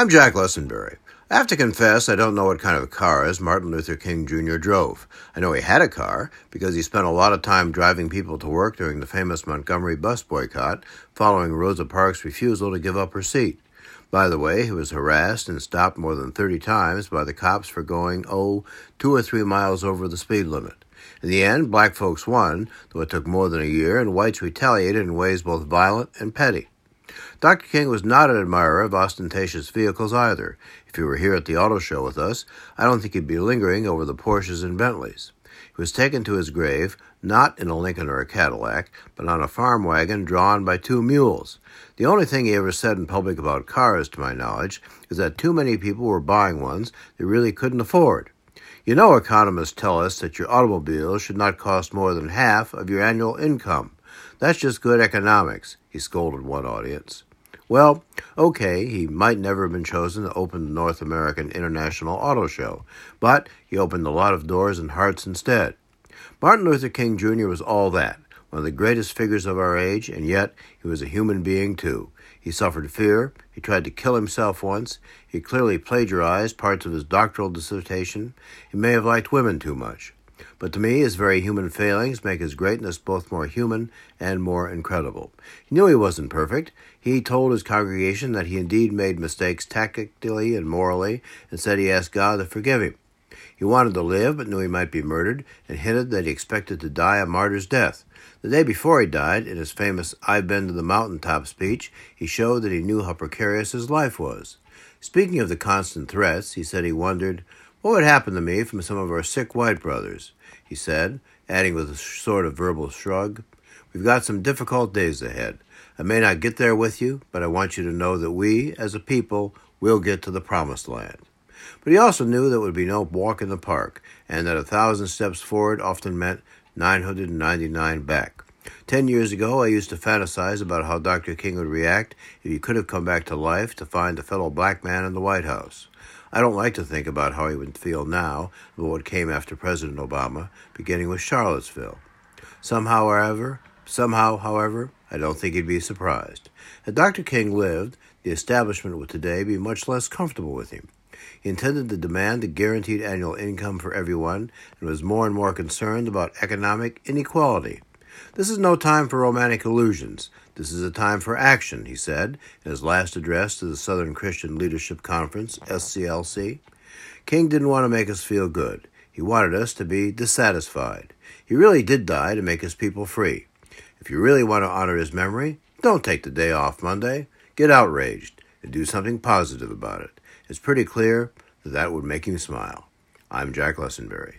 I'm Jack Lessenberry. I have to confess, I don't know what kind of cars Martin Luther King Jr. drove. I know he had a car because he spent a lot of time driving people to work during the famous Montgomery bus boycott following Rosa Parks' refusal to give up her seat. By the way, he was harassed and stopped more than 30 times by the cops for going, oh, two or three miles over the speed limit. In the end, black folks won, though it took more than a year, and whites retaliated in ways both violent and petty. Dr. King was not an admirer of ostentatious vehicles either. If he were here at the auto show with us, I don't think he'd be lingering over the Porsches and Bentleys. He was taken to his grave not in a Lincoln or a Cadillac, but on a farm wagon drawn by two mules. The only thing he ever said in public about cars, to my knowledge, is that too many people were buying ones they really couldn't afford. You know, economists tell us that your automobile should not cost more than half of your annual income. That's just good economics, he scolded one audience. Well, okay, he might never have been chosen to open the North American International Auto Show, but he opened a lot of doors and hearts instead. Martin Luther King Jr. was all that, one of the greatest figures of our age, and yet he was a human being too. He suffered fear, he tried to kill himself once, he clearly plagiarized parts of his doctoral dissertation, he may have liked women too much. But to me, his very human failings make his greatness both more human and more incredible. He knew he wasn't perfect. He told his congregation that he indeed made mistakes tactically and morally, and said he asked God to forgive him. He wanted to live, but knew he might be murdered, and hinted that he expected to die a martyr's death. The day before he died, in his famous I've Been to the Mountaintop speech, he showed that he knew how precarious his life was. Speaking of the constant threats, he said he wondered, what would happen to me from some of our sick white brothers? He said, adding with a sort of verbal shrug, We've got some difficult days ahead. I may not get there with you, but I want you to know that we, as a people, will get to the promised land. But he also knew there would be no walk in the park, and that a thousand steps forward often meant 999 back. Ten years ago, I used to fantasize about how Dr. King would react if he could have come back to life to find a fellow black man in the White House. I don't like to think about how he would feel now about what came after President Obama, beginning with Charlottesville. Somehow, however, somehow, however, I don't think he'd be surprised. Had Dr. King lived, the establishment would today be much less comfortable with him. He intended to demand a guaranteed annual income for everyone and was more and more concerned about economic inequality. This is no time for romantic illusions. This is a time for action, he said in his last address to the Southern Christian Leadership Conference, SCLC. King didn't want to make us feel good. He wanted us to be dissatisfied. He really did die to make his people free. If you really want to honor his memory, don't take the day off Monday. Get outraged and do something positive about it. It's pretty clear that that would make him smile. I'm Jack Lessenberry.